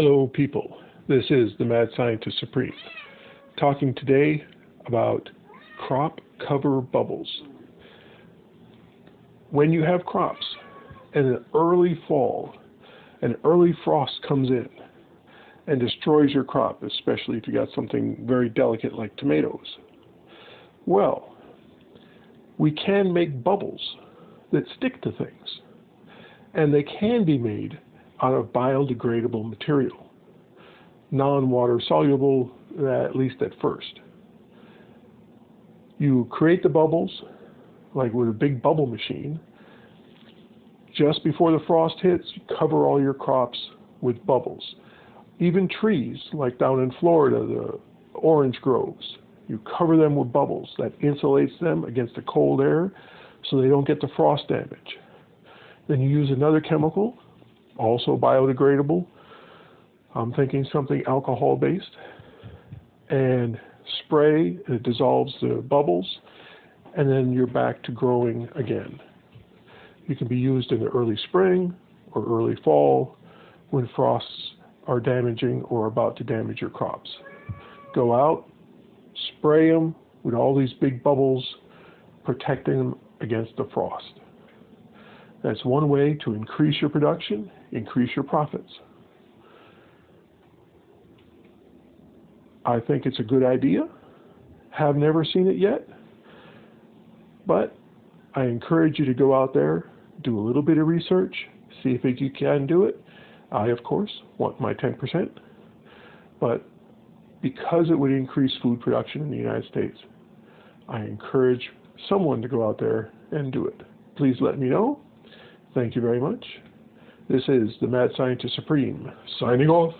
Hello, people. This is the Mad Scientist Supreme, talking today about crop cover bubbles. When you have crops in an early fall, an early frost comes in and destroys your crop, especially if you got something very delicate like tomatoes. Well, we can make bubbles that stick to things, and they can be made out of biodegradable material, non-water soluble, at least at first. You create the bubbles, like with a big bubble machine. Just before the frost hits, you cover all your crops with bubbles. Even trees, like down in Florida, the orange groves, you cover them with bubbles. That insulates them against the cold air so they don't get the frost damage. Then you use another chemical also biodegradable. I'm thinking something alcohol based. And spray, it dissolves the bubbles, and then you're back to growing again. You can be used in the early spring or early fall when frosts are damaging or about to damage your crops. Go out, spray them with all these big bubbles, protecting them against the frost. That's one way to increase your production, increase your profits. I think it's a good idea. Have never seen it yet, but I encourage you to go out there, do a little bit of research, see if you can do it. I, of course, want my 10%, but because it would increase food production in the United States, I encourage someone to go out there and do it. Please let me know. Thank you very much. This is the Mad Scientist Supreme, signing off.